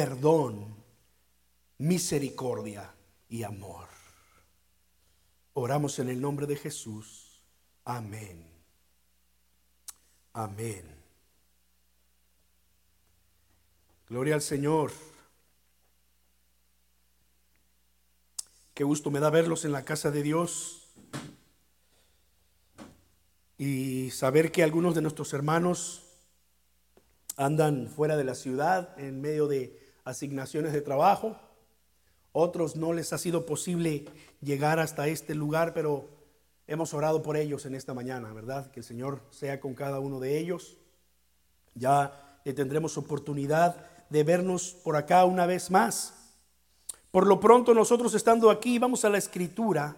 perdón, misericordia y amor. Oramos en el nombre de Jesús. Amén. Amén. Gloria al Señor. Qué gusto me da verlos en la casa de Dios y saber que algunos de nuestros hermanos andan fuera de la ciudad en medio de asignaciones de trabajo. Otros no les ha sido posible llegar hasta este lugar, pero hemos orado por ellos en esta mañana, ¿verdad? Que el Señor sea con cada uno de ellos. Ya tendremos oportunidad de vernos por acá una vez más. Por lo pronto nosotros estando aquí vamos a la escritura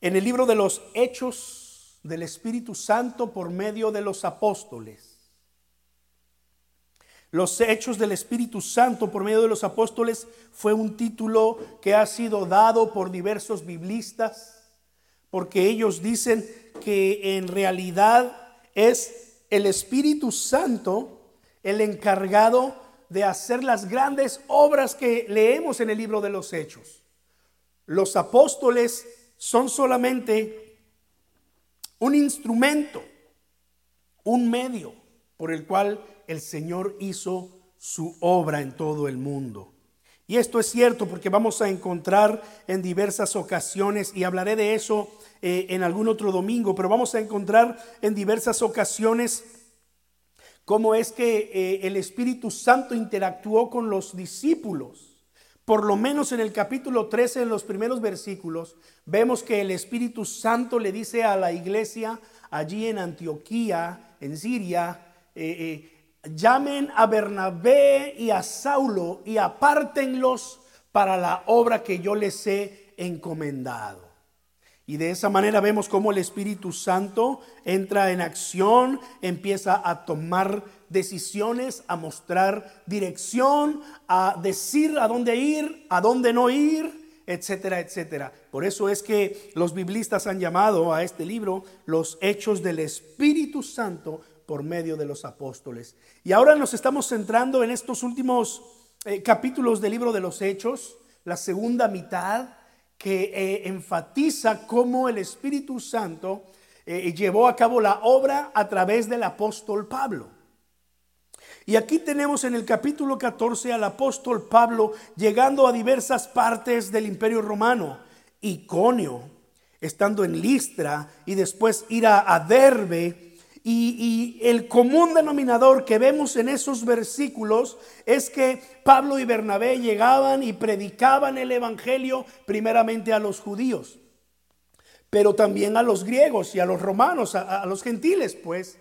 en el libro de los Hechos del Espíritu Santo por medio de los apóstoles. Los hechos del Espíritu Santo por medio de los apóstoles fue un título que ha sido dado por diversos biblistas, porque ellos dicen que en realidad es el Espíritu Santo el encargado de hacer las grandes obras que leemos en el libro de los hechos. Los apóstoles son solamente un instrumento, un medio por el cual el Señor hizo su obra en todo el mundo. Y esto es cierto porque vamos a encontrar en diversas ocasiones, y hablaré de eso eh, en algún otro domingo, pero vamos a encontrar en diversas ocasiones cómo es que eh, el Espíritu Santo interactuó con los discípulos. Por lo menos en el capítulo 13, en los primeros versículos, vemos que el Espíritu Santo le dice a la iglesia allí en Antioquía, en Siria, eh, llamen a Bernabé y a Saulo y apártenlos para la obra que yo les he encomendado. Y de esa manera vemos cómo el Espíritu Santo entra en acción, empieza a tomar decisiones, a mostrar dirección, a decir a dónde ir, a dónde no ir, etcétera, etcétera. Por eso es que los biblistas han llamado a este libro los hechos del Espíritu Santo por medio de los apóstoles. Y ahora nos estamos centrando en estos últimos eh, capítulos del libro de los Hechos, la segunda mitad, que eh, enfatiza cómo el Espíritu Santo eh, llevó a cabo la obra a través del apóstol Pablo. Y aquí tenemos en el capítulo 14 al apóstol Pablo llegando a diversas partes del imperio romano, Iconio, estando en Listra y después ir a Derbe y, el común denominador que vemos en esos versículos es que Pablo y Bernabé llegaban y predicaban el Evangelio primeramente a los judíos, pero también a los griegos y a los romanos, a, los gentiles, pues.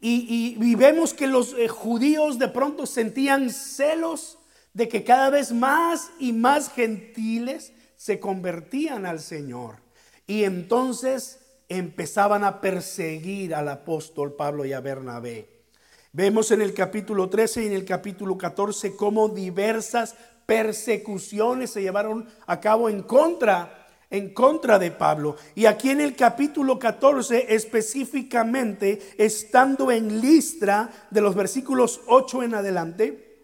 Y, vemos que los eh, judíos de pronto sentían celos de que cada vez más y más gentiles se convertían al Señor. Y entonces empezaban a perseguir al apóstol Pablo y a Bernabé. Vemos en el capítulo 13 y en el capítulo 14 cómo diversas persecuciones se llevaron a cabo en contra en contra de Pablo. Y aquí en el capítulo 14 específicamente estando en Listra de los versículos 8 en adelante,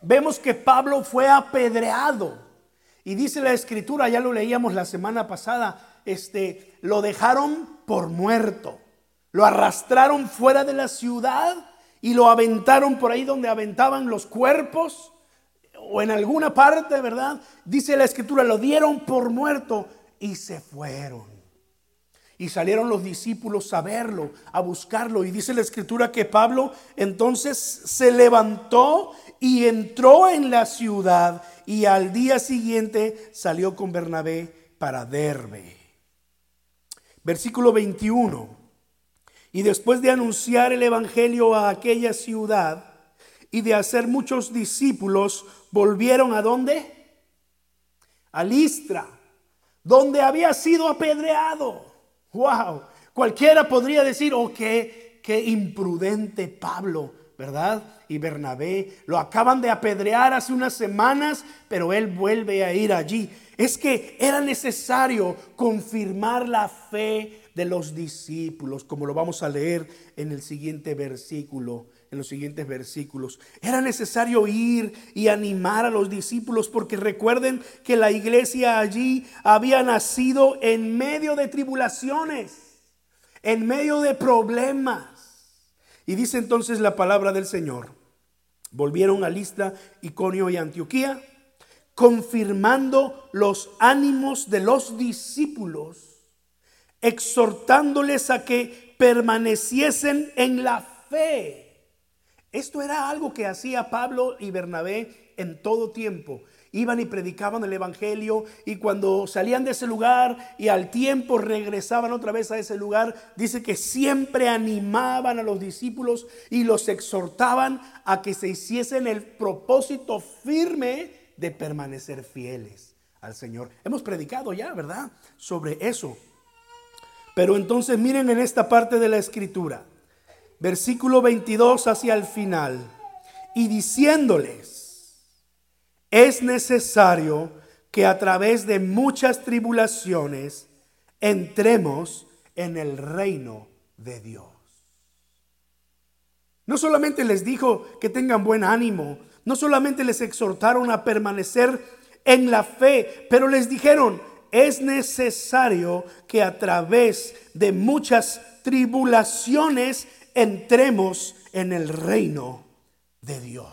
vemos que Pablo fue apedreado. Y dice la escritura, ya lo leíamos la semana pasada, este, lo dejaron por muerto. Lo arrastraron fuera de la ciudad y lo aventaron por ahí donde aventaban los cuerpos o en alguna parte, ¿verdad? Dice la escritura, lo dieron por muerto y se fueron. Y salieron los discípulos a verlo, a buscarlo. Y dice la escritura que Pablo entonces se levantó y entró en la ciudad y al día siguiente salió con Bernabé para Derbe. Versículo 21. Y después de anunciar el Evangelio a aquella ciudad y de hacer muchos discípulos, volvieron a dónde? A Listra, donde había sido apedreado. ¡Wow! Cualquiera podría decir, oh, qué, qué imprudente Pablo, ¿verdad? Y Bernabé lo acaban de apedrear hace unas semanas, pero él vuelve a ir allí es que era necesario confirmar la fe de los discípulos, como lo vamos a leer en el siguiente versículo en los siguientes versículos. Era necesario ir y animar a los discípulos porque recuerden que la iglesia allí había nacido en medio de tribulaciones, en medio de problemas. Y dice entonces la palabra del Señor. Volvieron a Listra, Iconio y Antioquía, confirmando los ánimos de los discípulos, exhortándoles a que permaneciesen en la fe esto era algo que hacía Pablo y Bernabé en todo tiempo. Iban y predicaban el Evangelio y cuando salían de ese lugar y al tiempo regresaban otra vez a ese lugar, dice que siempre animaban a los discípulos y los exhortaban a que se hiciesen el propósito firme de permanecer fieles al Señor. Hemos predicado ya, ¿verdad? Sobre eso. Pero entonces miren en esta parte de la escritura versículo 22 hacia el final, y diciéndoles, es necesario que a través de muchas tribulaciones entremos en el reino de Dios. No solamente les dijo que tengan buen ánimo, no solamente les exhortaron a permanecer en la fe, pero les dijeron, es necesario que a través de muchas tribulaciones entremos en el reino de Dios.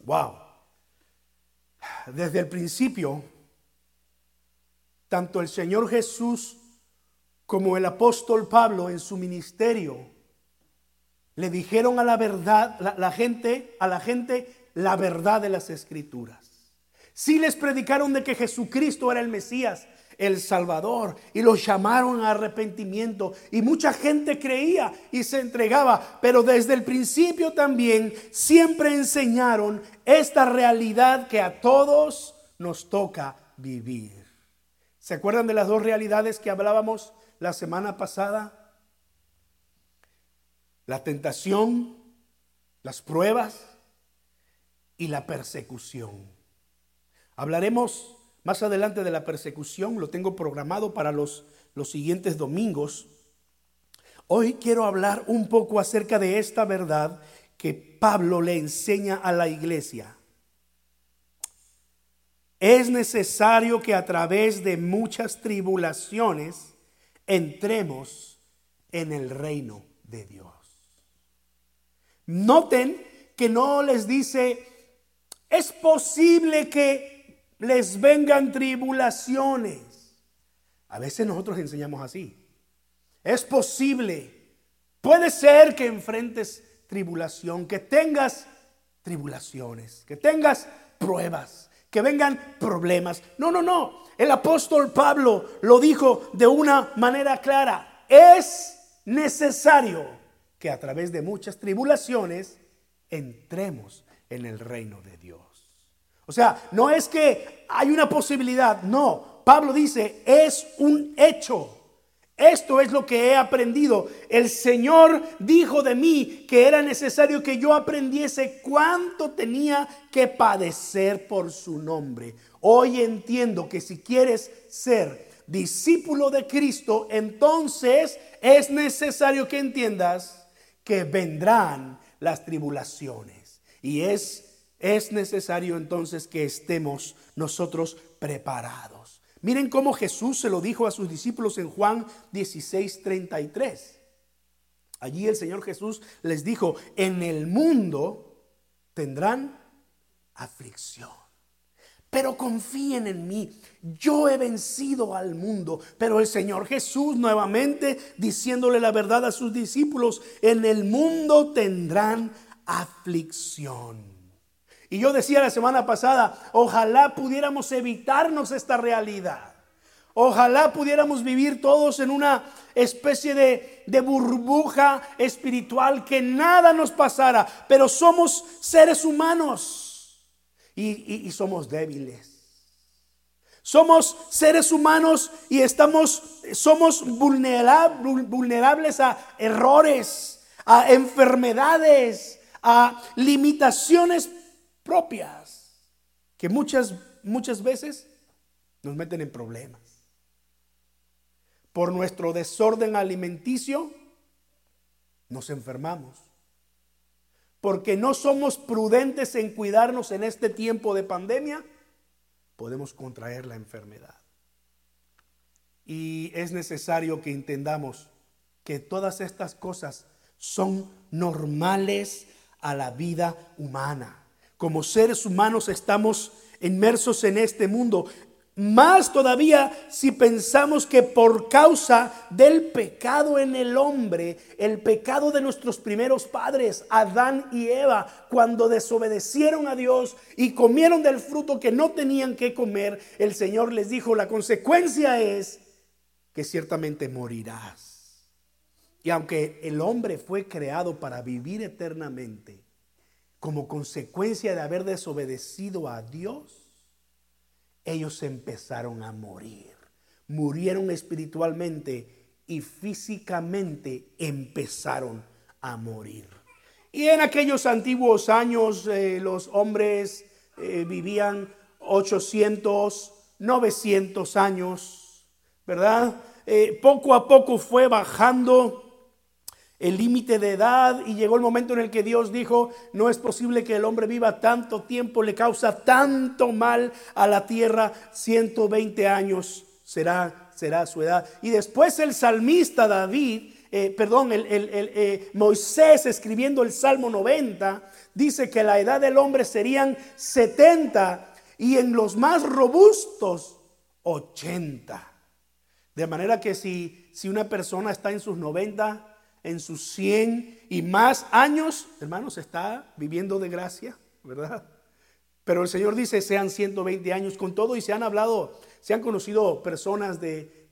Wow. Desde el principio, tanto el Señor Jesús como el apóstol Pablo en su ministerio le dijeron a la verdad, la, gente, a la gente la verdad de las escrituras. Sí les predicaron de que Jesucristo era el Mesías, el Salvador y los llamaron a arrepentimiento y mucha gente creía y se entregaba, pero desde el principio también siempre enseñaron esta realidad que a todos nos toca vivir. ¿Se acuerdan de las dos realidades que hablábamos la semana pasada? La tentación, las pruebas y la persecución. Hablaremos más adelante de la persecución, lo tengo programado para los, los siguientes domingos. Hoy quiero hablar un poco acerca de esta verdad que Pablo le enseña a la iglesia. Es necesario que a través de muchas tribulaciones entremos en el reino de Dios. Noten que no les dice, es posible que les vengan tribulaciones. A veces nosotros enseñamos así. Es posible, puede ser que enfrentes tribulación, que tengas tribulaciones, que tengas pruebas, que vengan problemas. No, no, no. El apóstol Pablo lo dijo de una manera clara. Es necesario que a través de muchas tribulaciones entremos en el reino de Dios. O sea, no es que hay una posibilidad, no. Pablo dice, es un hecho. Esto es lo que he aprendido. El Señor dijo de mí que era necesario que yo aprendiese cuánto tenía que padecer por su nombre. Hoy entiendo que si quieres ser discípulo de Cristo, entonces es necesario que entiendas que vendrán las tribulaciones. Y es es necesario entonces que estemos nosotros preparados. Miren cómo Jesús se lo dijo a sus discípulos en Juan 16, 33. Allí el Señor Jesús les dijo, en el mundo tendrán aflicción. Pero confíen en mí, yo he vencido al mundo. Pero el Señor Jesús nuevamente diciéndole la verdad a sus discípulos, en el mundo tendrán aflicción. Y yo decía la semana pasada, ojalá pudiéramos evitarnos esta realidad. Ojalá pudiéramos vivir todos en una especie de, burbuja espiritual, que nada nos pasara, pero somos seres humanos y, y somos débiles. Somos seres humanos y estamos, somos vulnerables a errores, a enfermedades, a limitaciones propias que muchas, muchas veces nos meten en problemas. Por nuestro desorden alimenticio nos enfermamos. porque no somos prudentes en cuidarnos en este tiempo de pandemia, podemos contraer la enfermedad. Y es necesario que entendamos que todas estas cosas son normales a la vida humana. Como seres humanos estamos inmersos en este mundo. Más todavía si pensamos que por causa del pecado en el hombre, el pecado de nuestros primeros padres, Adán y Eva, cuando desobedecieron a Dios y comieron del fruto que no tenían que comer, el Señor les dijo, la consecuencia es que ciertamente morirás. Y aunque el hombre fue creado para vivir eternamente, como consecuencia de haber desobedecido a Dios, ellos empezaron a morir. Murieron espiritualmente y físicamente empezaron a morir. Y en aquellos antiguos años eh, los hombres eh, vivían 800, 900 años, ¿verdad? Eh, poco a poco fue bajando el límite de edad y llegó el momento en el que Dios dijo, no es posible que el hombre viva tanto tiempo, le causa tanto mal a la tierra, 120 años será, será su edad. Y después el salmista David, eh, perdón, el, eh, Moisés escribiendo el Salmo 90, dice que la edad del hombre serían 70 y en los más robustos 80. De manera que si, si una persona está en sus 90, en sus 100 y más años, hermanos, está viviendo de gracia, ¿verdad? Pero el Señor dice, sean 120 años con todo y se han hablado, se han conocido personas de,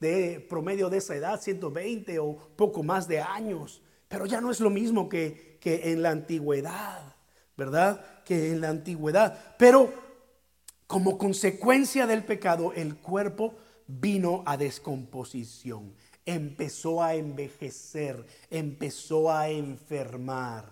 promedio de esa edad, 120 o poco más de años, pero ya no es lo mismo que en la antigüedad, ¿verdad? Que en la antigüedad. Pero como consecuencia del pecado, el cuerpo vino a descomposición empezó a envejecer, empezó a enfermar.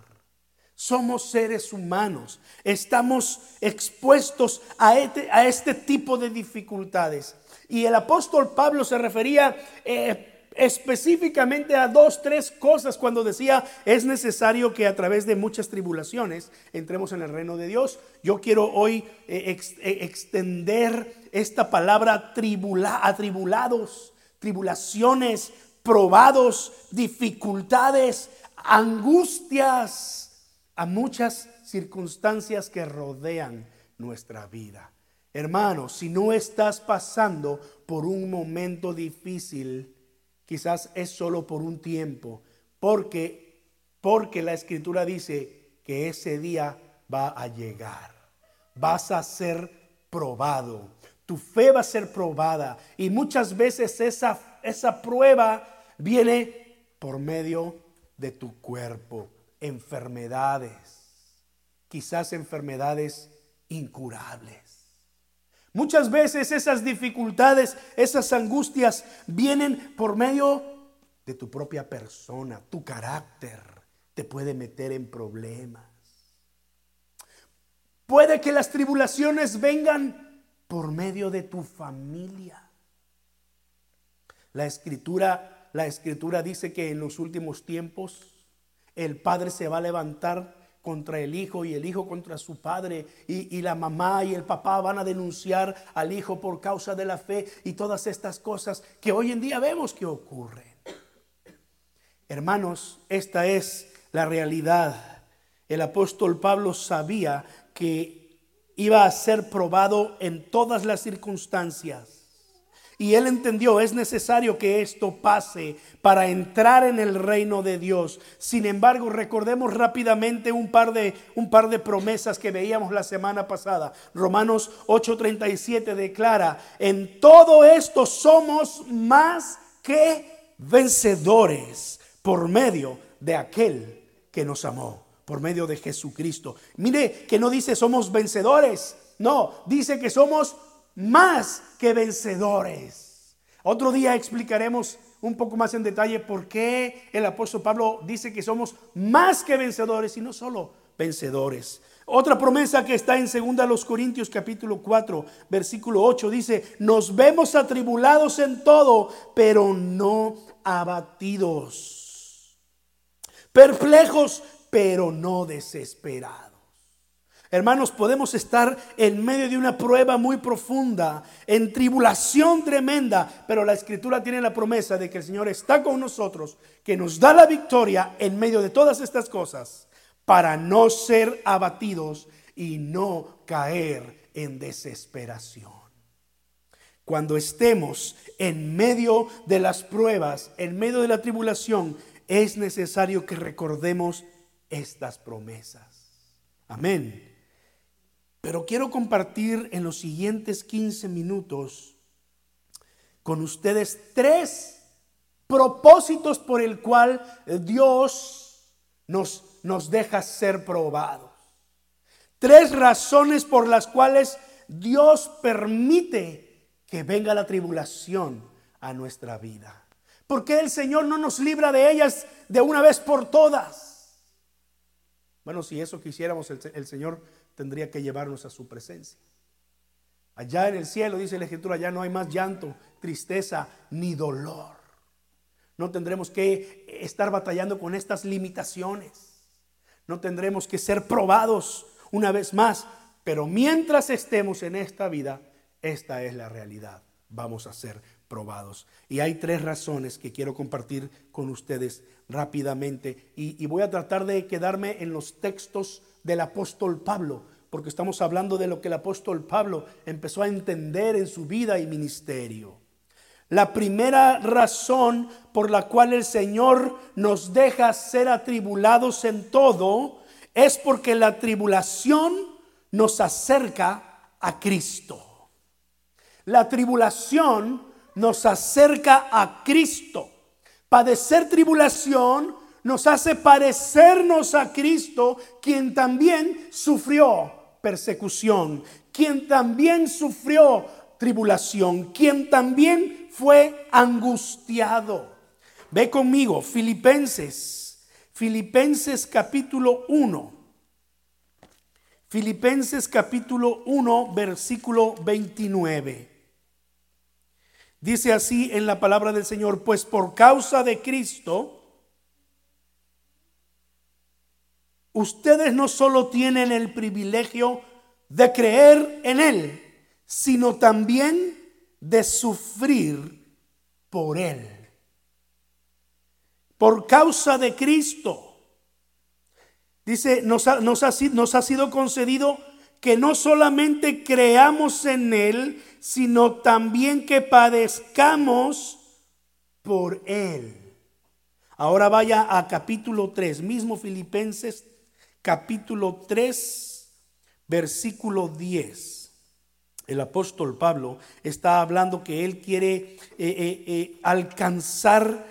Somos seres humanos, estamos expuestos a este, a este tipo de dificultades. Y el apóstol Pablo se refería eh, específicamente a dos, tres cosas cuando decía, es necesario que a través de muchas tribulaciones entremos en el reino de Dios. Yo quiero hoy eh, eh, extender esta palabra tribula, atribulados tribulaciones, probados, dificultades, angustias, a muchas circunstancias que rodean nuestra vida. Hermano, si no estás pasando por un momento difícil, quizás es solo por un tiempo, porque porque la escritura dice que ese día va a llegar. Vas a ser probado. Tu fe va a ser probada y muchas veces esa, esa prueba viene por medio de tu cuerpo, enfermedades, quizás enfermedades incurables. Muchas veces esas dificultades, esas angustias vienen por medio de tu propia persona, tu carácter te puede meter en problemas. Puede que las tribulaciones vengan por medio de tu familia. La escritura, la escritura dice que en los últimos tiempos el padre se va a levantar contra el hijo y el hijo contra su padre y, y, la mamá y el papá van a denunciar al hijo por causa de la fe y todas estas cosas que hoy en día vemos que ocurren. Hermanos, esta es la realidad. El apóstol Pablo sabía que iba a ser probado en todas las circunstancias. Y él entendió, es necesario que esto pase para entrar en el reino de Dios. Sin embargo, recordemos rápidamente un par de, un par de promesas que veíamos la semana pasada. Romanos 8:37 declara, en todo esto somos más que vencedores por medio de aquel que nos amó por medio de Jesucristo. Mire que no dice somos vencedores, no, dice que somos más que vencedores. Otro día explicaremos un poco más en detalle por qué el apóstol Pablo dice que somos más que vencedores y no solo vencedores. Otra promesa que está en 2 los Corintios capítulo 4, versículo 8 dice, "Nos vemos atribulados en todo, pero no abatidos. Perplejos, pero no desesperados. Hermanos, podemos estar en medio de una prueba muy profunda, en tribulación tremenda, pero la escritura tiene la promesa de que el Señor está con nosotros, que nos da la victoria en medio de todas estas cosas, para no ser abatidos y no caer en desesperación. Cuando estemos en medio de las pruebas, en medio de la tribulación, es necesario que recordemos estas promesas. Amén. Pero quiero compartir en los siguientes 15 minutos con ustedes tres propósitos por el cual Dios nos, nos deja ser probados. Tres razones por las cuales Dios permite que venga la tribulación a nuestra vida. ¿Por qué el Señor no nos libra de ellas de una vez por todas? Bueno, si eso quisiéramos, el, Señor tendría que llevarnos a su presencia. Allá en el cielo, dice la escritura, ya no hay más llanto, tristeza ni dolor. No tendremos que estar batallando con estas limitaciones. No tendremos que ser probados una vez más. Pero mientras estemos en esta vida, esta es la realidad. Vamos a ser probados. Y hay tres razones que quiero compartir con ustedes rápidamente. Y, y voy a tratar de quedarme en los textos del apóstol Pablo, porque estamos hablando de lo que el apóstol Pablo empezó a entender en su vida y ministerio. La primera razón por la cual el Señor nos deja ser atribulados en todo es porque la tribulación nos acerca a Cristo. La tribulación nos acerca a Cristo. Padecer tribulación nos hace parecernos a Cristo, quien también sufrió persecución, quien también sufrió tribulación, quien también fue angustiado. Ve conmigo, Filipenses, Filipenses capítulo 1. Filipenses capítulo 1, versículo 29. Dice así en la palabra del Señor, pues por causa de Cristo, ustedes no solo tienen el privilegio de creer en Él, sino también de sufrir por Él. Por causa de Cristo. Dice, nos ha, nos ha, nos ha sido concedido que no solamente creamos en Él, sino también que padezcamos por Él. Ahora vaya a capítulo 3, mismo Filipenses capítulo 3, versículo 10. El apóstol Pablo está hablando que él quiere eh, eh, eh, alcanzar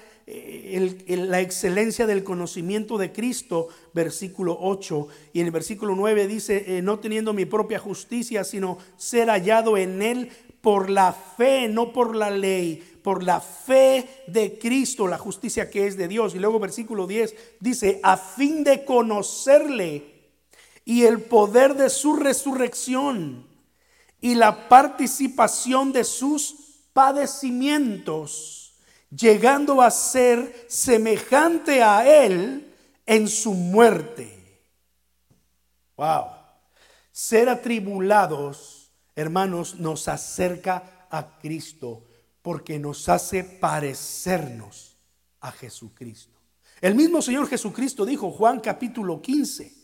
la excelencia del conocimiento de Cristo, versículo 8. Y en el versículo 9 dice, no teniendo mi propia justicia, sino ser hallado en él por la fe, no por la ley, por la fe de Cristo, la justicia que es de Dios. Y luego versículo 10 dice, a fin de conocerle y el poder de su resurrección y la participación de sus padecimientos, llegando a ser semejante a él en su muerte. Wow. Ser atribulados, hermanos, nos acerca a Cristo porque nos hace parecernos a Jesucristo. El mismo Señor Jesucristo dijo, Juan capítulo 15,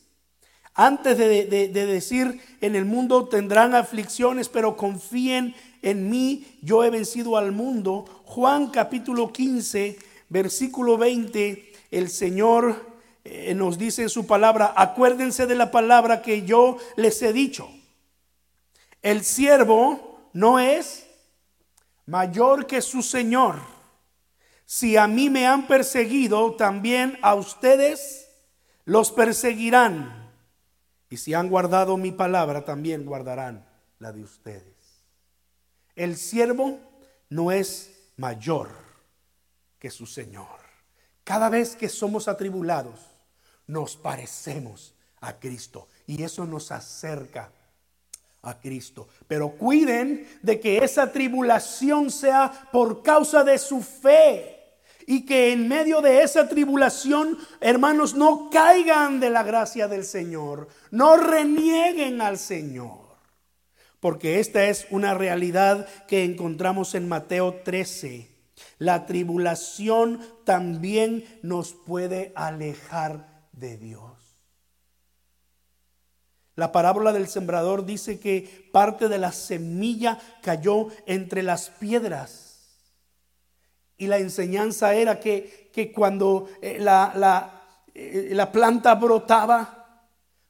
antes de, decir, en el mundo tendrán aflicciones, pero confíen en mí, yo he vencido al mundo. Juan capítulo 15, versículo 20, el Señor eh, nos dice en su palabra, acuérdense de la palabra que yo les he dicho. El siervo no es mayor que su Señor. Si a mí me han perseguido, también a ustedes los perseguirán. Y si han guardado mi palabra, también guardarán la de ustedes. El siervo no es mayor que su Señor. Cada vez que somos atribulados, nos parecemos a Cristo y eso nos acerca a Cristo. Pero cuiden de que esa tribulación sea por causa de su fe Y que en medio de esa tribulación, hermanos, no caigan de la gracia del Señor, no renieguen al Señor. Porque esta es una realidad que encontramos en Mateo 13. La tribulación también nos puede alejar de Dios. La parábola del sembrador dice que parte de la semilla cayó entre las piedras. Y la enseñanza era que, que cuando eh, la, la, eh, la planta brotaba,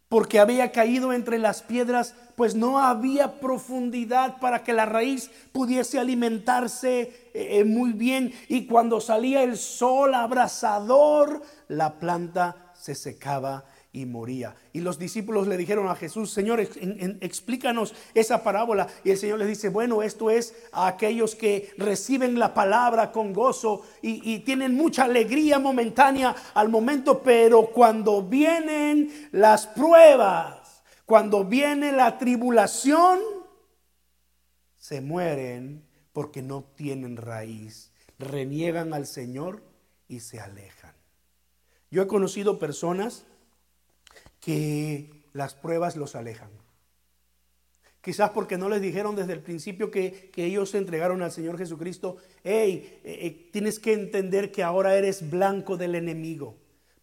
porque había caído entre las piedras, pues no había profundidad para que la raíz pudiese alimentarse eh, muy bien. Y cuando salía el sol abrasador, la planta se secaba y moría. Y los discípulos le dijeron a Jesús, Señor, explícanos esa parábola. Y el Señor les dice, bueno, esto es a aquellos que reciben la palabra con gozo y, y tienen mucha alegría momentánea al momento, pero cuando vienen las pruebas, cuando viene la tribulación, se mueren porque no tienen raíz, reniegan al Señor y se alejan. Yo he conocido personas que las pruebas los alejan. Quizás porque no les dijeron desde el principio que, ellos se entregaron al Señor Jesucristo. Hey, eh, eh, tienes que entender que ahora eres blanco del enemigo.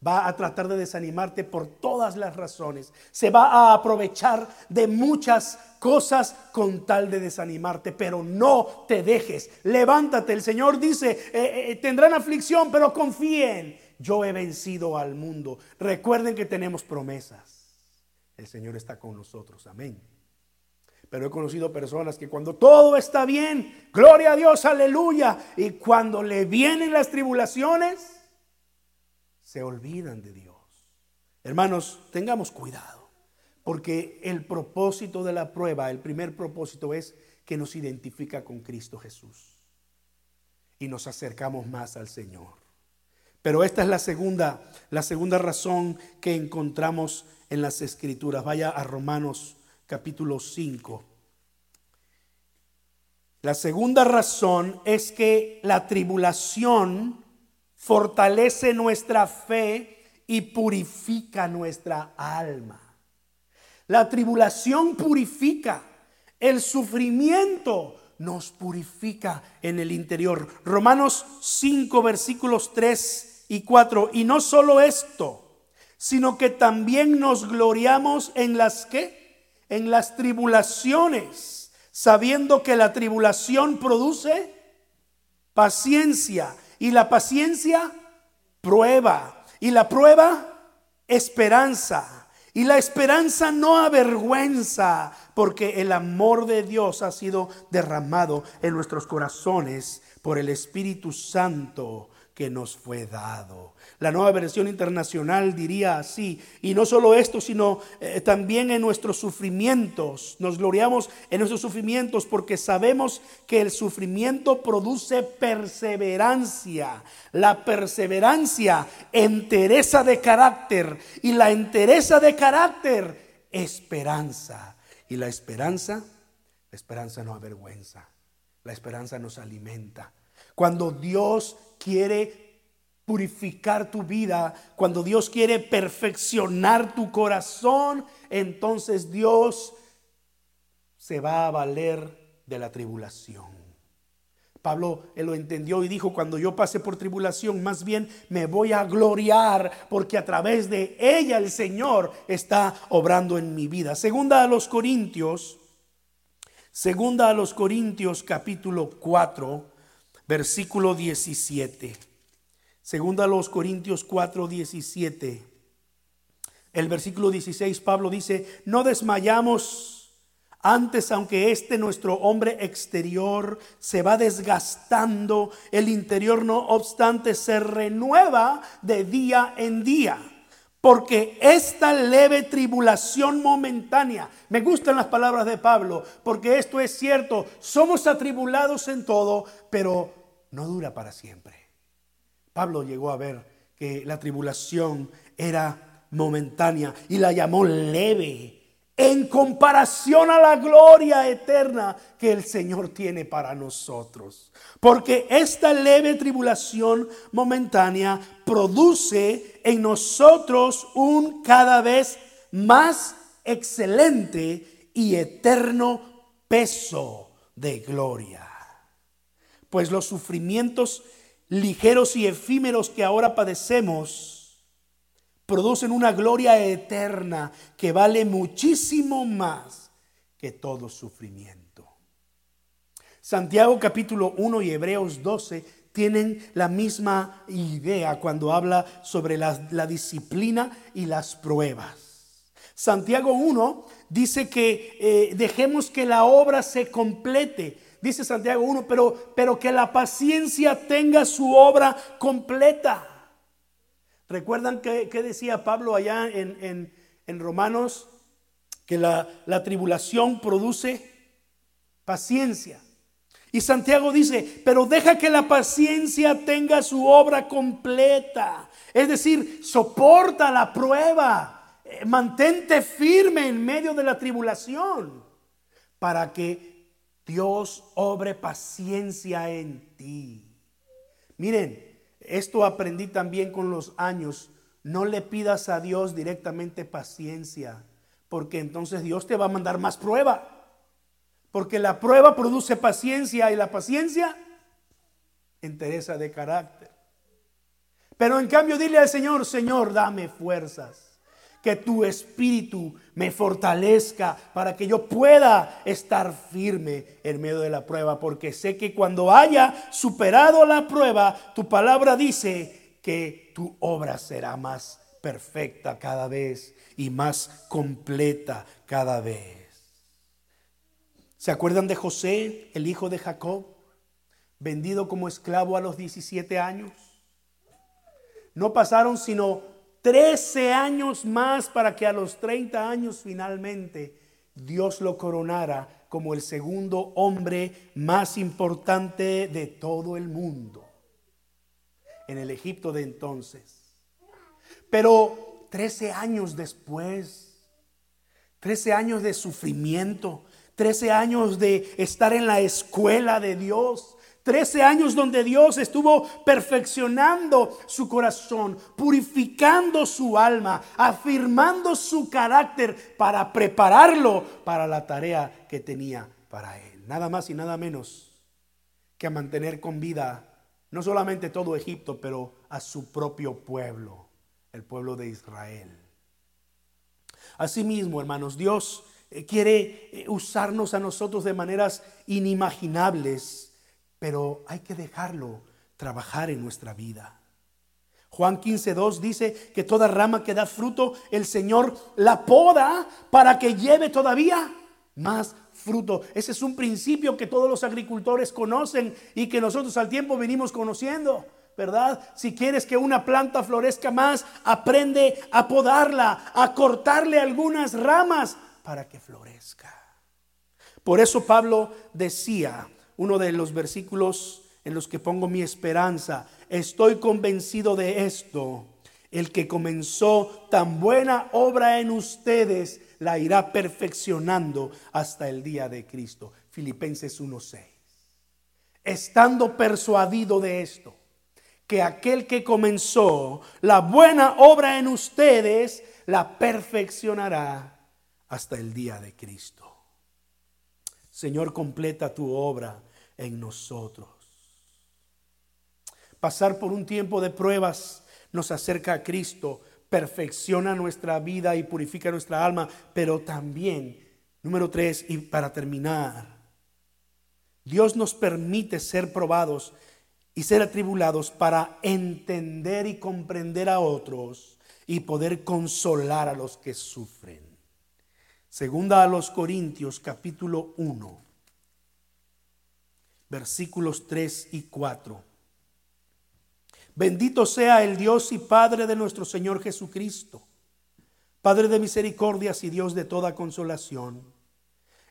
Va a tratar de desanimarte por todas las razones. Se va a aprovechar de muchas cosas con tal de desanimarte, pero no te dejes. Levántate. El Señor dice, eh, tendrán aflicción, pero confíen yo he vencido al mundo. Recuerden que tenemos promesas. El Señor está con nosotros, amén. Pero he conocido personas que cuando todo está bien, gloria a Dios, aleluya, y cuando le vienen las tribulaciones, se olvidan de Dios. Hermanos, tengamos cuidado, porque el propósito de la prueba, el primer propósito es que nos identifica con Cristo Jesús y nos acercamos más al Señor. Pero esta es la segunda, la segunda razón que encontramos en las escrituras. Vaya a Romanos capítulo 5. La segunda razón es que la tribulación fortalece nuestra fe y purifica nuestra alma. La tribulación purifica, el sufrimiento nos purifica en el interior. Romanos 5 versículos 3 y 4. Y no solo esto, sino que también nos gloriamos en las que? En las tribulaciones, sabiendo que la tribulación produce paciencia y la paciencia prueba y la prueba esperanza y la esperanza no avergüenza porque el amor de Dios ha sido derramado en nuestros corazones por el Espíritu Santo que nos fue dado. La nueva versión internacional diría así, y no solo esto, sino eh, también en nuestros sufrimientos. Nos gloriamos en nuestros sufrimientos porque sabemos que el sufrimiento produce perseverancia. La perseverancia entereza de carácter y la entereza de carácter esperanza. Y la esperanza, la esperanza no avergüenza. La esperanza nos alimenta. Cuando Dios quiere purificar tu vida, cuando Dios quiere perfeccionar tu corazón, entonces Dios se va a valer de la tribulación. Pablo él lo entendió y dijo, cuando yo pase por tribulación, más bien me voy a gloriar porque a través de ella el Señor está obrando en mi vida. Segunda a los Corintios, segunda a los Corintios capítulo 4, versículo 17. Segunda a los Corintios 4, 17. El versículo 16, Pablo dice, no desmayamos antes, aunque este nuestro hombre exterior se va desgastando, el interior no obstante se renueva de día en día. Porque esta leve tribulación momentánea, me gustan las palabras de Pablo, porque esto es cierto, somos atribulados en todo, pero no dura para siempre. Pablo llegó a ver que la tribulación era momentánea y la llamó leve. en comparación a la gloria eterna que el Señor tiene para nosotros. Porque esta leve tribulación momentánea produce en nosotros un cada vez más excelente y eterno peso de gloria. Pues los sufrimientos ligeros y efímeros que ahora padecemos producen una gloria eterna que vale muchísimo más que todo sufrimiento. Santiago capítulo 1 y Hebreos 12 tienen la misma idea cuando habla sobre la, disciplina y las pruebas. Santiago 1 dice que eh, dejemos que la obra se complete. Dice Santiago 1, pero, pero que la paciencia tenga su obra completa. ¿Recuerdan que, decía Pablo allá en, Romanos? Que la, la tribulación produce paciencia. Y Santiago dice, pero deja que la paciencia tenga su obra completa. Es decir, soporta la prueba, eh, mantente firme en medio de la tribulación para que Dios obre paciencia en ti. Miren, esto aprendí también con los años. No le pidas a Dios directamente paciencia, porque entonces Dios te va a mandar más prueba. Porque la prueba produce paciencia y la paciencia interesa de carácter. Pero en cambio dile al Señor, Señor, dame fuerzas que tu espíritu me fortalezca para que yo pueda estar firme en medio de la prueba, porque sé que cuando haya superado la prueba, tu palabra dice que tu obra será más perfecta cada vez y más completa cada vez. ¿Se acuerdan de José, el hijo de Jacob, vendido como esclavo a los 17 años? No pasaron sino 13 años más para que a los 30 años finalmente Dios lo coronara como el segundo hombre más importante de todo el mundo en el Egipto de entonces. Pero 13 años después, 13 años de sufrimiento, 13 años de estar en la escuela de Dios, Trece años donde Dios estuvo perfeccionando su corazón, purificando su alma, afirmando su carácter para prepararlo para la tarea que tenía para él. Nada más y nada menos que mantener con vida no solamente todo Egipto, pero a su propio pueblo, el pueblo de Israel. Asimismo, hermanos, Dios eh, quiere eh, usarnos a nosotros de maneras inimaginables pero hay que dejarlo trabajar en nuestra vida. Juan 15.2 dice que toda rama que da fruto, el Señor la poda para que lleve todavía más fruto. Ese es un principio que todos los agricultores conocen y que nosotros al tiempo venimos conociendo. ¿verdad? Si quieres que una planta florezca más, aprende a podarla, a cortarle algunas ramas para que florezca. Por eso Pablo decía uno de los versículos en los que pongo mi esperanza. Estoy convencido de esto. El que comenzó tan buena obra en ustedes la irá perfeccionando hasta el día de Cristo. Filipenses 1:6. Estando persuadido de esto, que aquel que comenzó la buena obra en ustedes la perfeccionará hasta el día de Cristo. Señor, completa tu obra en nosotros. Pasar por un tiempo de pruebas nos acerca a Cristo, perfecciona nuestra vida y purifica nuestra alma, pero también, número tres, y para terminar, Dios nos permite ser probados y ser atribulados para entender y comprender a otros y poder consolar a los que sufren. Segunda a los Corintios capítulo 1, versículos 3 y 4. Bendito sea el Dios y Padre de nuestro Señor Jesucristo, Padre de misericordias y Dios de toda consolación,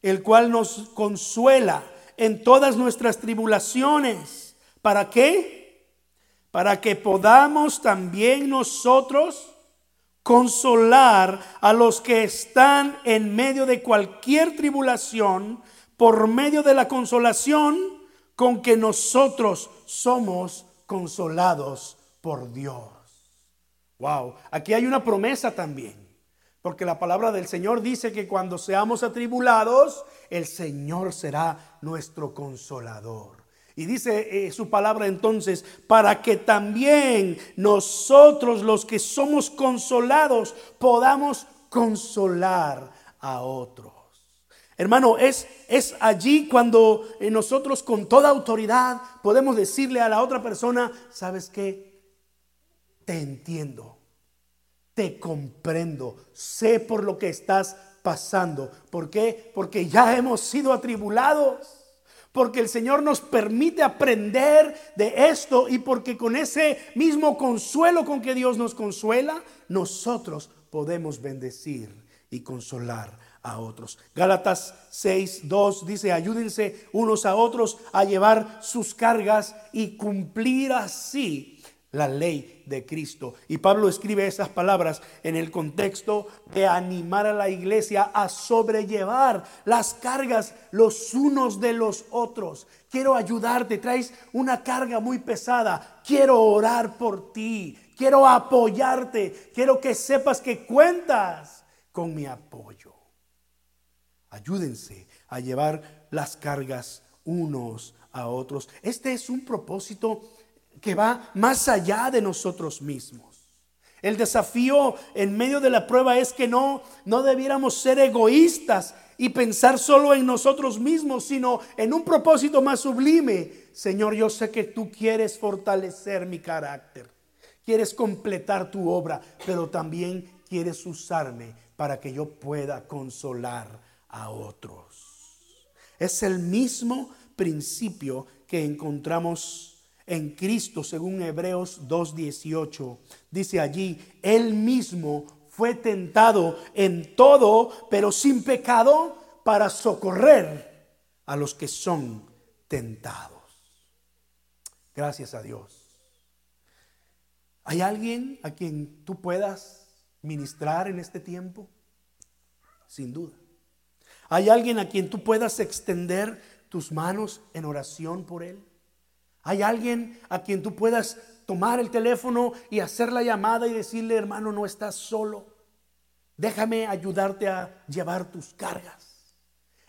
el cual nos consuela en todas nuestras tribulaciones. ¿Para qué? Para que podamos también nosotros consolar a los que están en medio de cualquier tribulación por medio de la consolación con que nosotros somos consolados por Dios. Wow, aquí hay una promesa también. Porque la palabra del Señor dice que cuando seamos atribulados, el Señor será nuestro consolador. Y dice eh, su palabra entonces, para que también nosotros los que somos consolados podamos consolar a otros. Hermano, es, es allí cuando eh, nosotros con toda autoridad podemos decirle a la otra persona, ¿sabes qué? Te entiendo, te comprendo, sé por lo que estás pasando. ¿Por qué? Porque ya hemos sido atribulados porque el Señor nos permite aprender de esto y porque con ese mismo consuelo con que Dios nos consuela, nosotros podemos bendecir y consolar a otros. Gálatas 6, 2 dice, ayúdense unos a otros a llevar sus cargas y cumplir así la ley de Cristo. Y Pablo escribe esas palabras en el contexto de animar a la iglesia a sobrellevar las cargas los unos de los otros. Quiero ayudarte, traes una carga muy pesada. Quiero orar por ti, quiero apoyarte, quiero que sepas que cuentas con mi apoyo. Ayúdense a llevar las cargas unos a otros. Este es un propósito que va más allá de nosotros mismos. El desafío en medio de la prueba es que no, no debiéramos ser egoístas y pensar solo en nosotros mismos, sino en un propósito más sublime. Señor, yo sé que tú quieres fortalecer mi carácter, quieres completar tu obra, pero también quieres usarme para que yo pueda consolar a otros. Es el mismo principio que encontramos en Cristo, según Hebreos 2.18. Dice allí, Él mismo fue tentado en todo, pero sin pecado, para socorrer a los que son tentados. Gracias a Dios. ¿Hay alguien a quien tú puedas ministrar en este tiempo? Sin duda. ¿Hay alguien a quien tú puedas extender tus manos en oración por él? ¿Hay alguien a quien tú puedas tomar el teléfono y hacer la llamada y decirle, hermano, no estás solo? Déjame ayudarte a llevar tus cargas.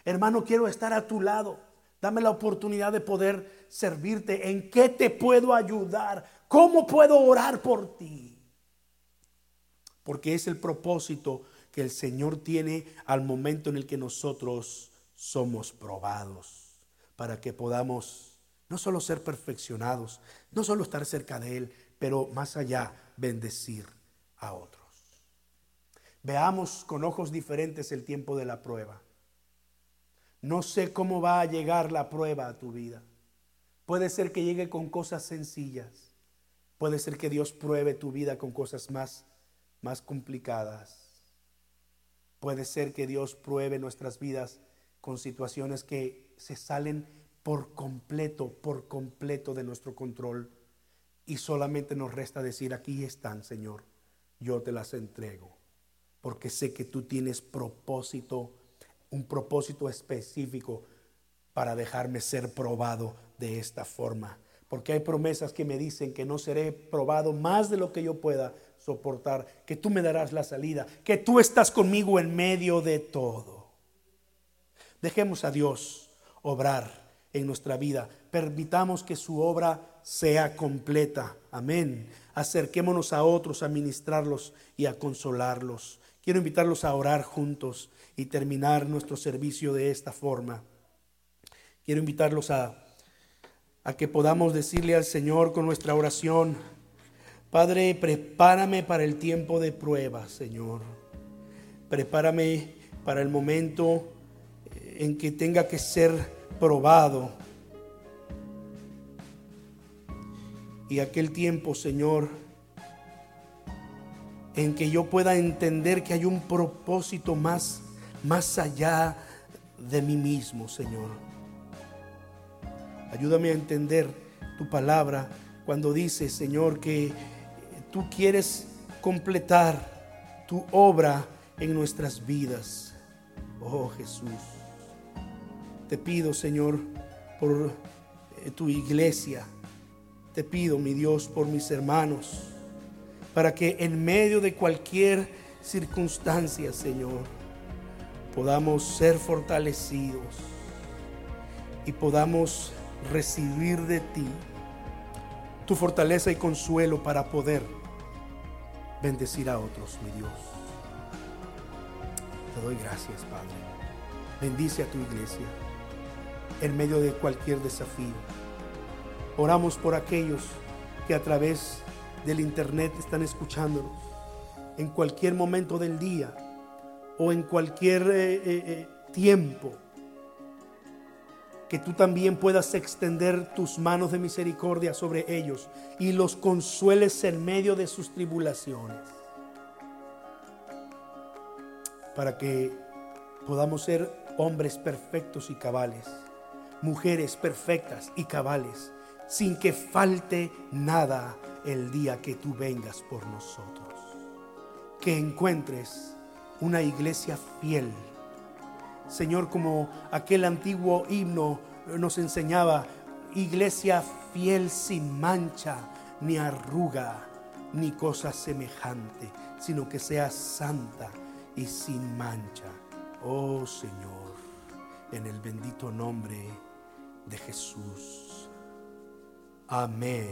Hermano, quiero estar a tu lado. Dame la oportunidad de poder servirte. ¿En qué te puedo ayudar? ¿Cómo puedo orar por ti? Porque es el propósito que el Señor tiene al momento en el que nosotros somos probados, para que podamos no solo ser perfeccionados, no solo estar cerca de Él, pero más allá, bendecir a otros. Veamos con ojos diferentes el tiempo de la prueba. No sé cómo va a llegar la prueba a tu vida. Puede ser que llegue con cosas sencillas. Puede ser que Dios pruebe tu vida con cosas más, más complicadas. Puede ser que Dios pruebe nuestras vidas con situaciones que se salen por completo, por completo de nuestro control. Y solamente nos resta decir, aquí están, Señor, yo te las entrego, porque sé que tú tienes propósito, un propósito específico para dejarme ser probado de esta forma. Porque hay promesas que me dicen que no seré probado más de lo que yo pueda soportar, que tú me darás la salida, que tú estás conmigo en medio de todo. Dejemos a Dios obrar en nuestra vida. Permitamos que su obra sea completa. Amén. Acerquémonos a otros a ministrarlos y a consolarlos. Quiero invitarlos a orar juntos y terminar nuestro servicio de esta forma. Quiero invitarlos a, a que podamos decirle al Señor con nuestra oración, Padre, prepárame para el tiempo de prueba, Señor. Prepárame para el momento en que tenga que ser probado. Y aquel tiempo, Señor, en que yo pueda entender que hay un propósito más, más allá de mí mismo, Señor. Ayúdame a entender tu palabra cuando dice, Señor, que tú quieres completar tu obra en nuestras vidas. Oh Jesús, te pido Señor por eh, tu iglesia. Te pido, mi Dios, por mis hermanos, para que en medio de cualquier circunstancia, Señor, podamos ser fortalecidos y podamos recibir de ti tu fortaleza y consuelo para poder bendecir a otros, mi Dios. Te doy gracias, Padre. Bendice a tu iglesia en medio de cualquier desafío. Oramos por aquellos que a través del internet están escuchándonos en cualquier momento del día o en cualquier eh, eh, eh, tiempo que tú también puedas extender tus manos de misericordia sobre ellos y los consueles en medio de sus tribulaciones. Para que podamos ser hombres perfectos y cabales, mujeres perfectas y cabales, sin que falte nada el día que tú vengas por nosotros. Que encuentres una iglesia fiel Señor, como aquel antiguo himno nos enseñaba, iglesia fiel sin mancha, ni arruga, ni cosa semejante, sino que sea santa y sin mancha. Oh Señor, en el bendito nombre de Jesús. Amén.